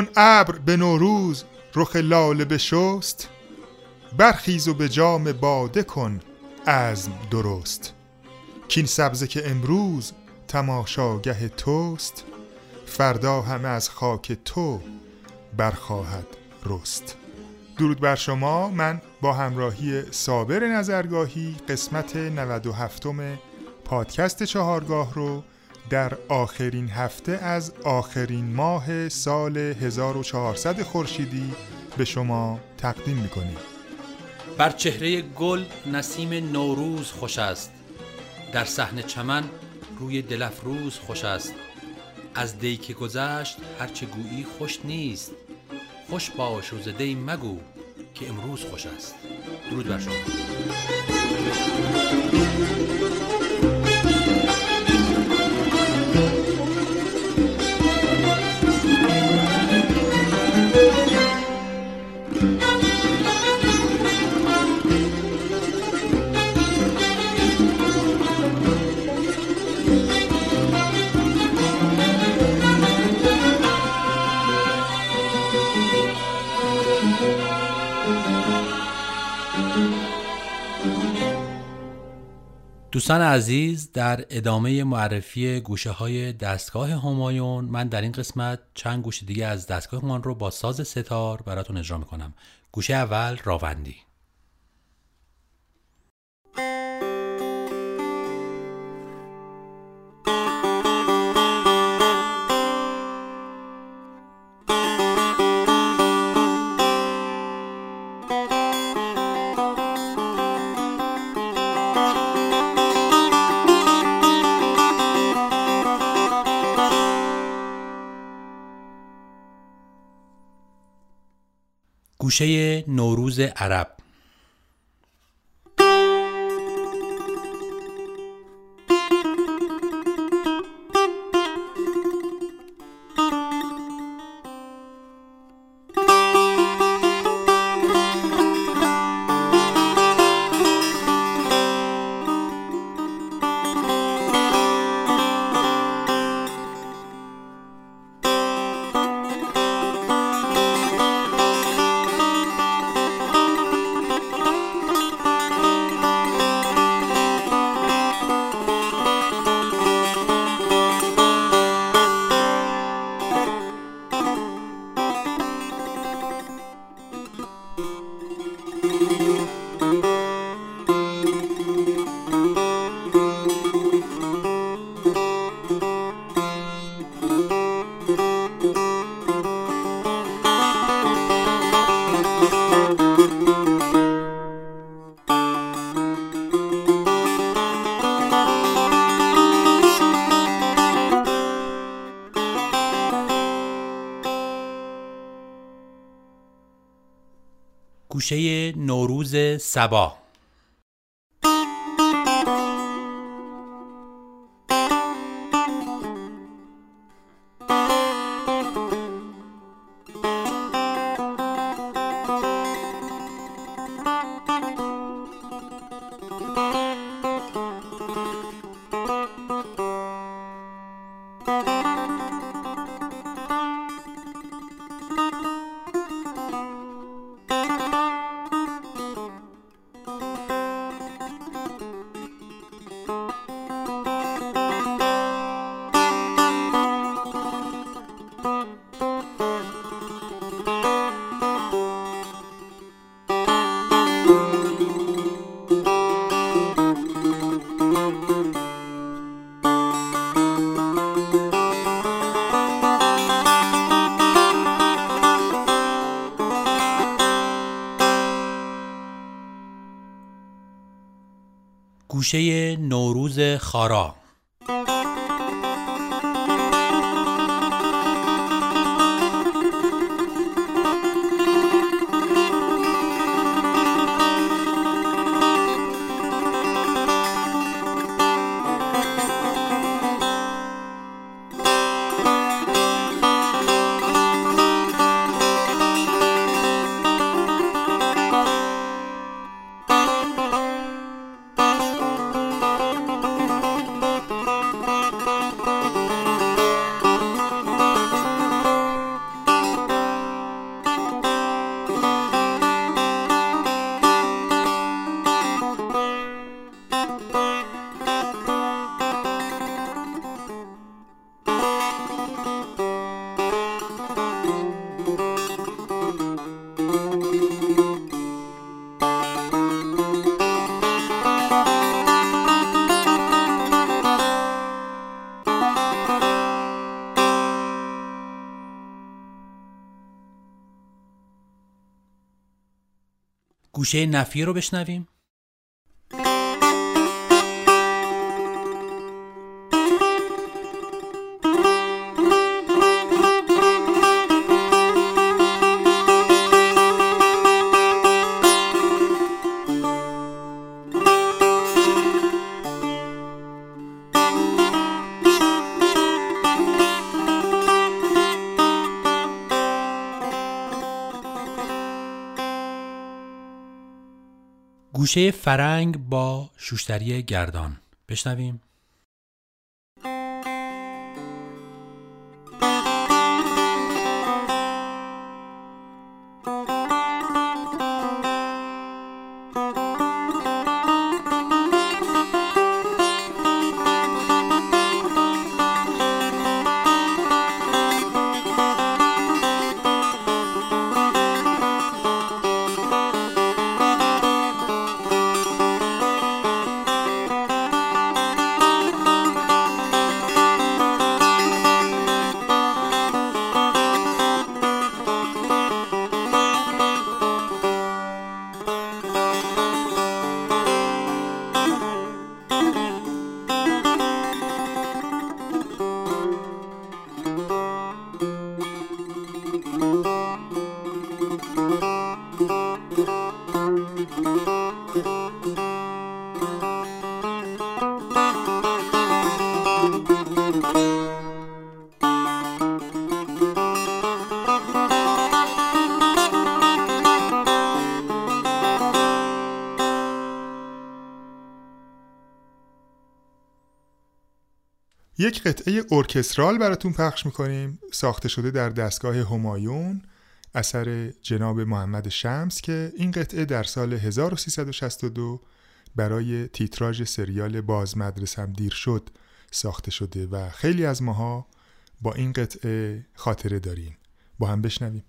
چون ابر به نوروز رخ لاله بشست برخیز و به جام باده کن عزم درست. کین سبزه که امروز تماشاگه توست فردا همه از خاک تو برخواهد رست. درود بر شما من با همراهی صابر نظرگاهی قسمت 97 پادکست چهارگاه رو در آخرین هفته از آخرین ماه سال 1400 خورشیدی به شما تقدیم می‌کنیم. بر چهره گل نسیم نوروز خوش است. در صحن چمن روی دلفروز خوش است. از دی که گذشت هرچه گویی خوش نیست. خوش باش و زده مگو که امروز خوش است. درود بر شما. دوستان عزیز در ادامه معرفی گوشه های دستگاه همایون من در این قسمت چند گوشه دیگه از دستگاه همان رو با ساز ستار براتون اجرا می‌کنم. گوشه اول راوندی. گوشه نوروز عرب. نوروز سبا گوشه نوروز خارا گوشه نفیه رو بشنویم. گوشه فرنگ با شوشتری گردان. بشنویم. یک قطعه ارکسترال براتون پخش می‌کنیم. ساخته شده در دستگاه همایون اثر جناب محمد شمس که این قطعه در سال 1362 برای تیتراژ سریال باز مدرسم دیر شد ساخته شده و خیلی از ماها با این قطعه خاطره داریم. با هم بشنویم.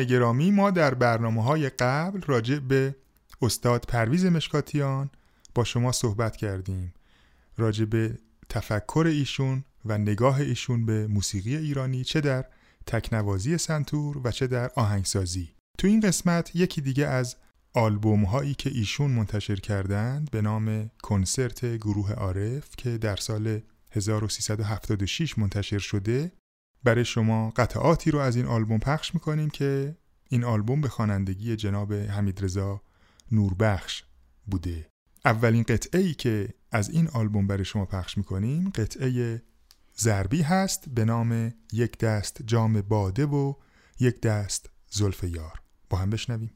همراهان گرامی ما در برنامه های قبل راجع به استاد پرویز مشکاتیان با شما صحبت کردیم. راجع به تفکر ایشون و نگاه ایشون به موسیقی ایرانی چه در تکنوازی سنتور و چه در آهنگسازی. تو این قسمت یکی دیگه از آلبوم هایی که ایشون منتشر کردند به نام کنسرت گروه عارف که در سال 1376 منتشر شده برای شما قطعاتی رو از این آلبوم پخش می‌کنیم که این آلبوم به خوانندگی جناب حمیدرضا نوربخش بوده. اولین قطعه ای که از این آلبوم برای شما پخش می‌کنیم قطعه ضربی هست به نام یک دست جام باده و یک دست زلف یار. با هم بشنویم.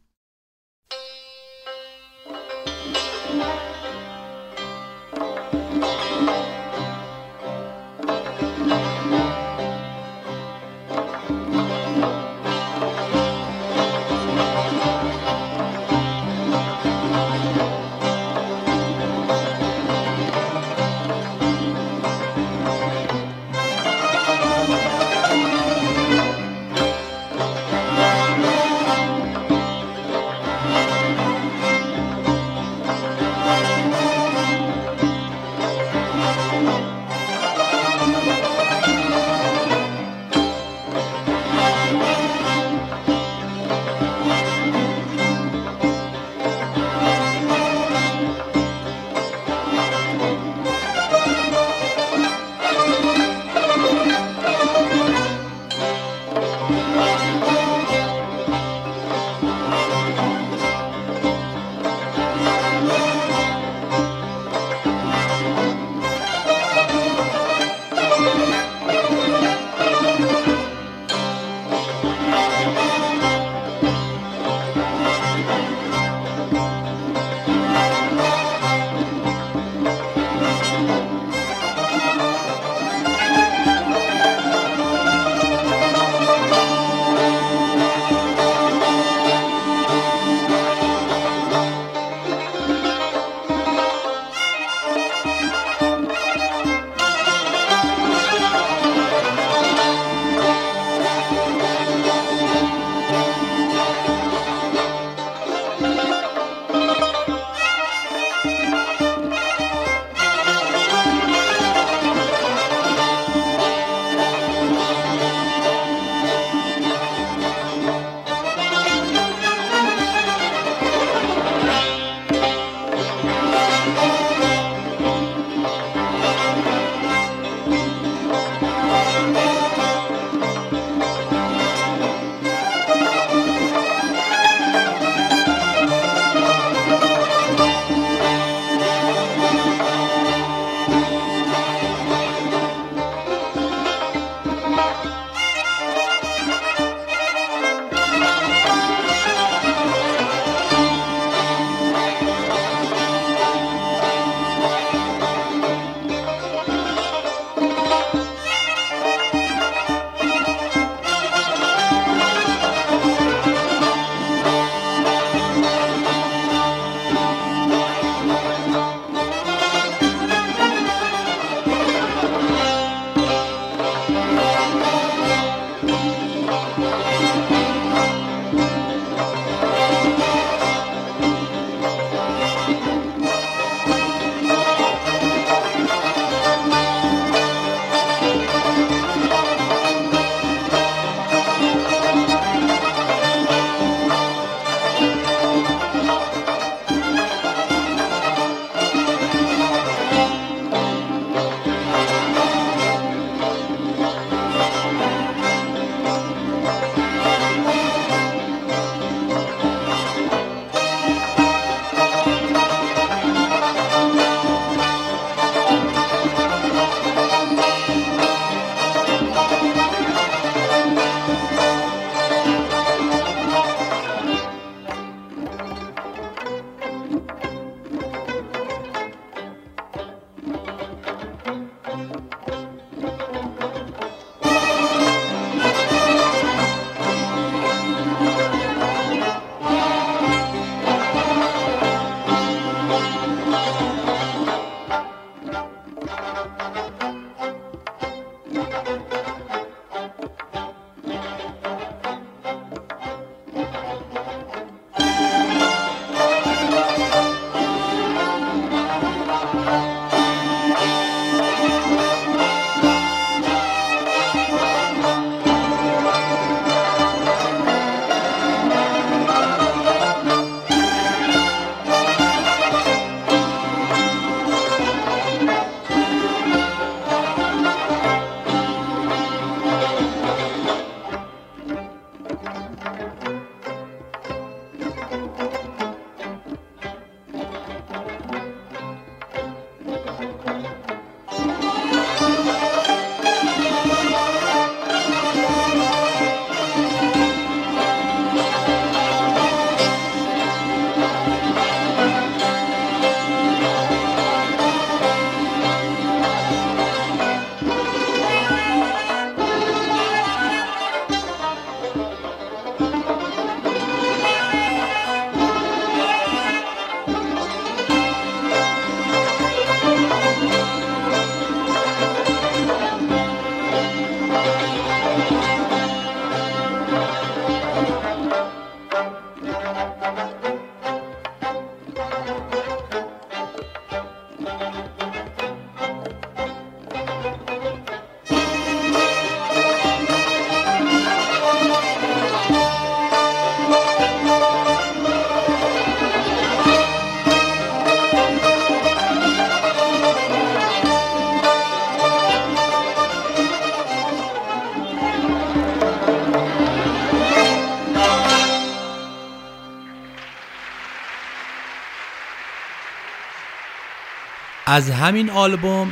از همین آلبوم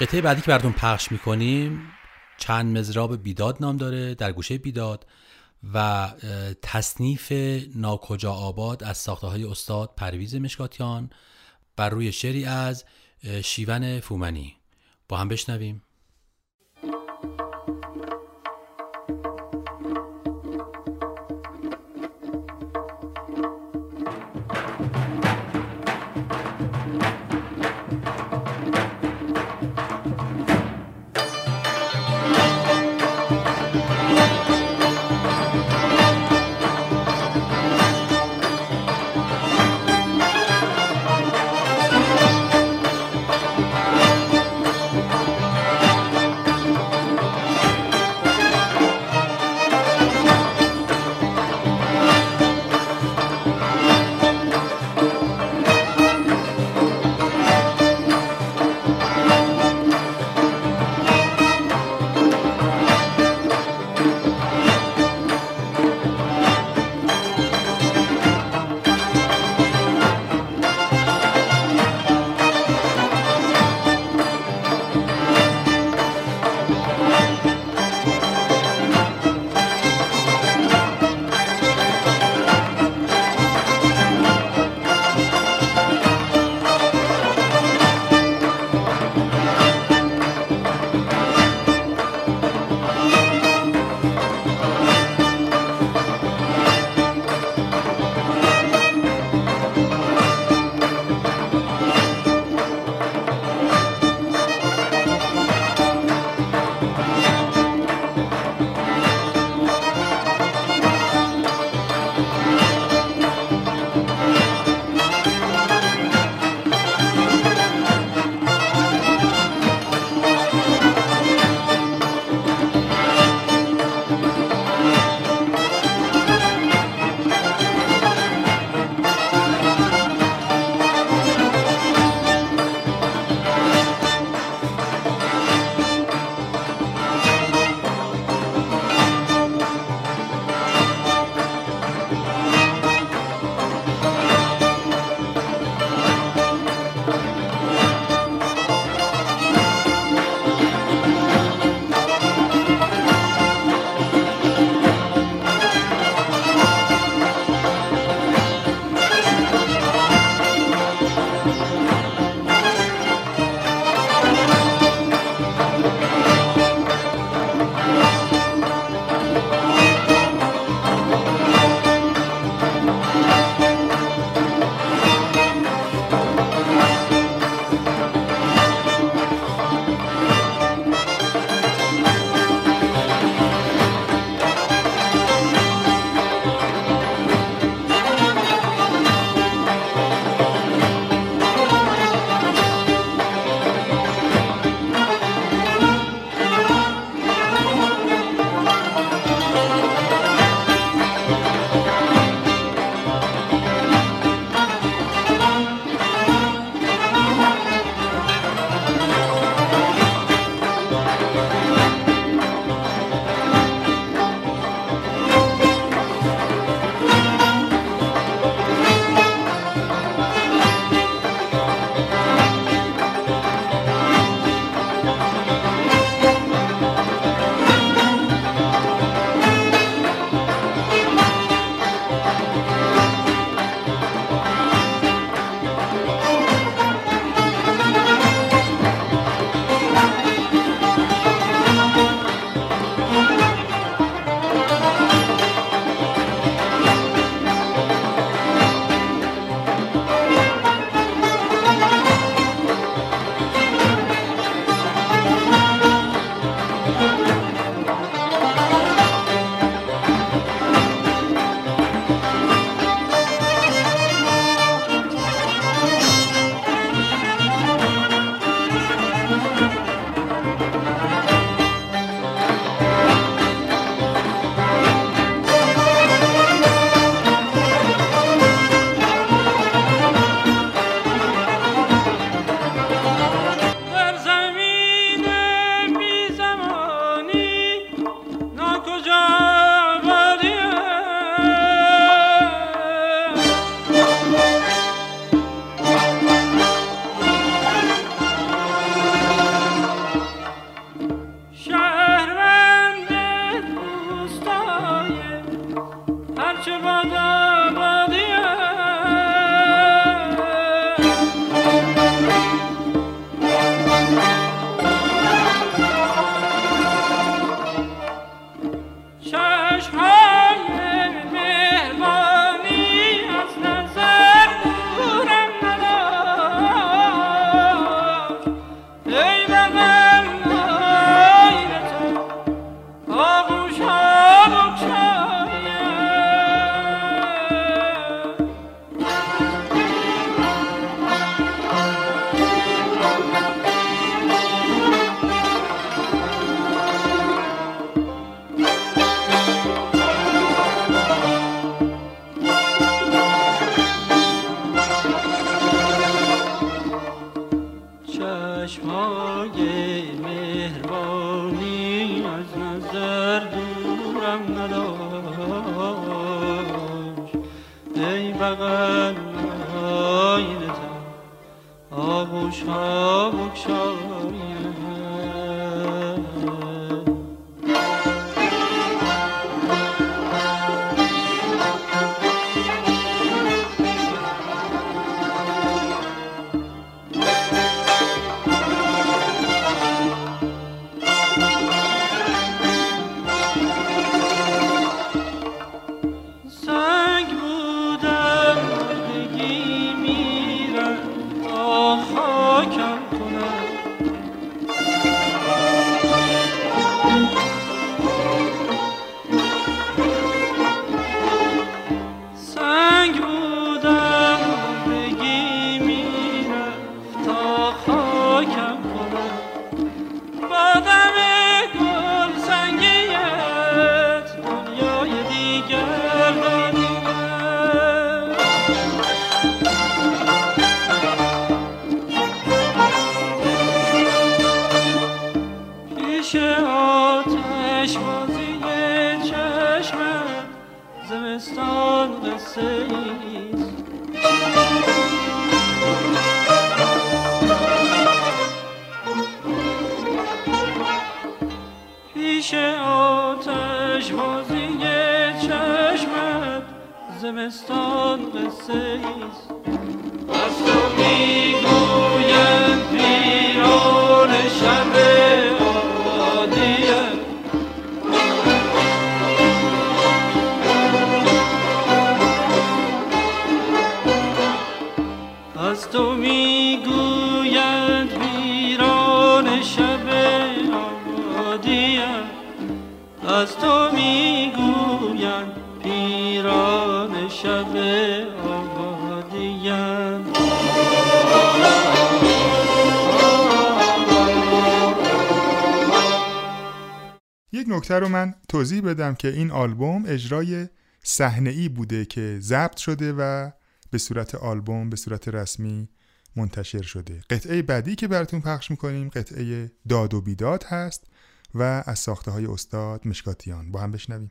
قطعه بعدی که براتون پخش می‌کنیم چند مزراب بیداد نام داره در گوشه بیداد و تصنیف ناکجا آباد از ساخته های استاد پرویز مشکاتیان بر روی شعری از شیون فومنی. با هم بشنویم. نداشت ای بغل آینه تر آغوش ها زمستان قصه ایست از تو می‌گوید پیران شب آبادیه از تو پیران شب آبادیه از تو می‌گوید شب آبادیم. یک نکته رو من توضیح بدم که این آلبوم اجرای صحنه ای بوده که ضبط شده و به صورت آلبوم به صورت رسمی منتشر شده. قطعه بعدی که براتون پخش می‌کنیم قطعه داد و بیداد هست و از ساخته های استاد مشکاتیان. با هم بشنویم.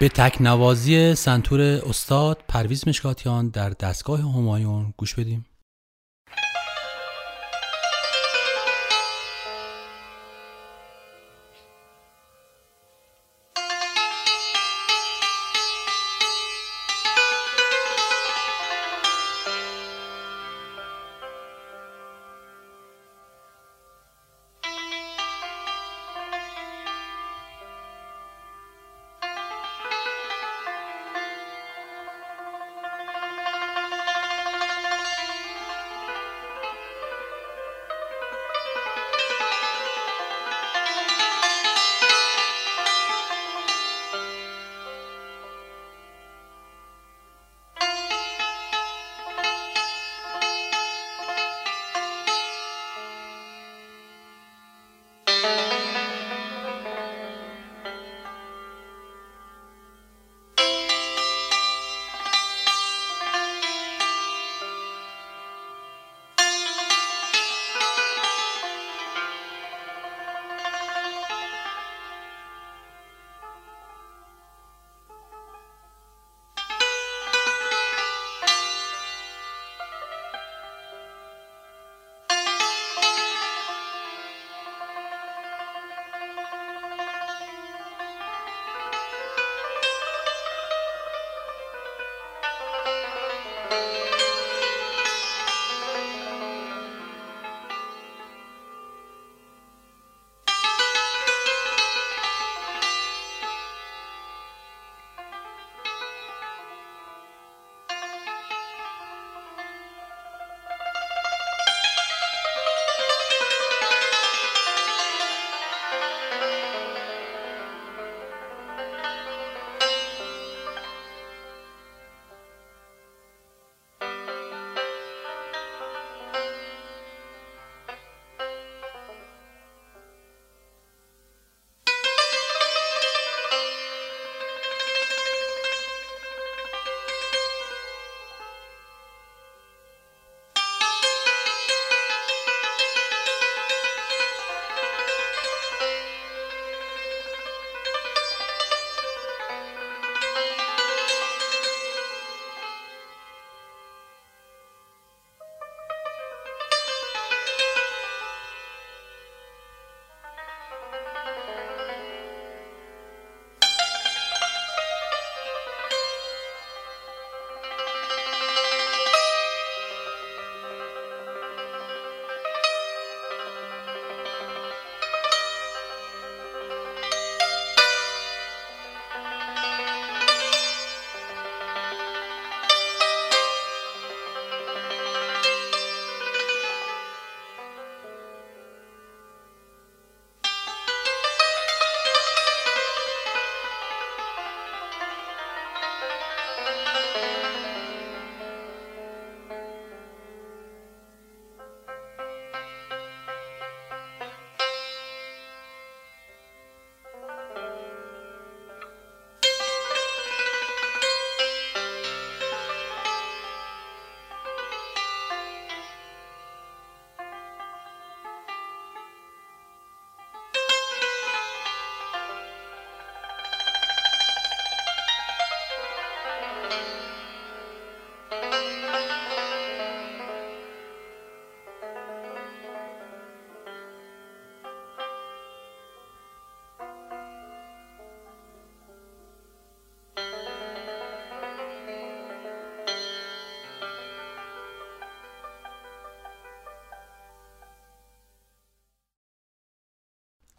به تکنوازی سنتور استاد پرویز مشکاتیان در دستگاه همایون گوش بدیم.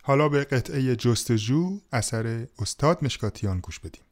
حالا به قطعه جستجو اثر استاد مشکاتیان گوش بدیم.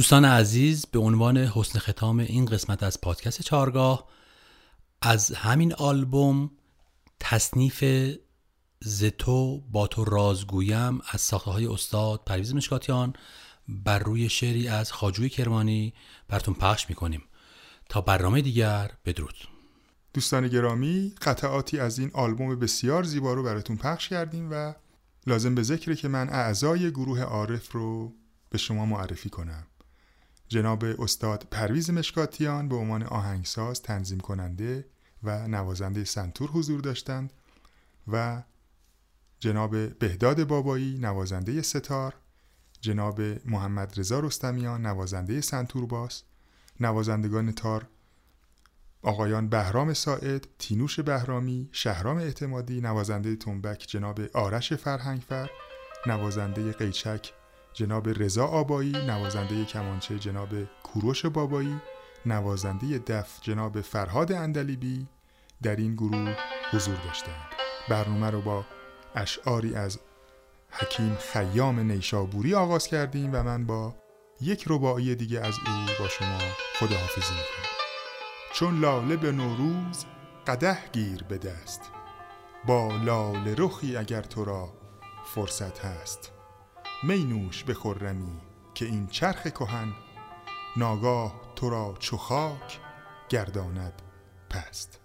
دوستان عزیز به عنوان حسن ختام این قسمت از پادکست چارگاه از همین آلبوم تصنیف زتو با تو رازگویم از ساخته های استاد پرویز مشکاتیان بر روی شعری از خاجوی کرمانی براتون پخش می‌کنیم. تا برنامه دیگر بدرود. دوستان گرامی قطعاتی از این آلبوم بسیار زیبا رو براتون پخش کردیم و لازم به ذکره که من اعضای گروه عارف رو به شما معرفی کنم. جناب استاد پرویز مشکاتیان به عنوان آهنگساز تنظیم کننده و نوازنده سنتور حضور داشتند و جناب بهداد بابایی نوازنده ستار جناب محمد رضا رستمیان نوازنده سنتور باس نوازندگان تار آقایان بهرام ساعد، تینوش بهرامی، شهرام اعتمادی، نوازنده تنبک جناب آرش فرهنگفر، نوازنده قیچک جناب رضا آبایی، نوازنده کمانچه جناب کوروش بابایی، نوازنده دف جناب فرهاد اندلیبی در این گروه حضور داشتند. برنامه رو با اشعاری از حکیم خیام نیشابوری آغاز کردیم و من با یک رباعی دیگه از او با شما خداحافظی می‌کنم چون لاله به نوروز قده گیر به دست با لاله رخی اگر تو را فرصت هست می نوش به خرمی که این چرخ کهن ناگاه تو را چو خاک گرداند پست.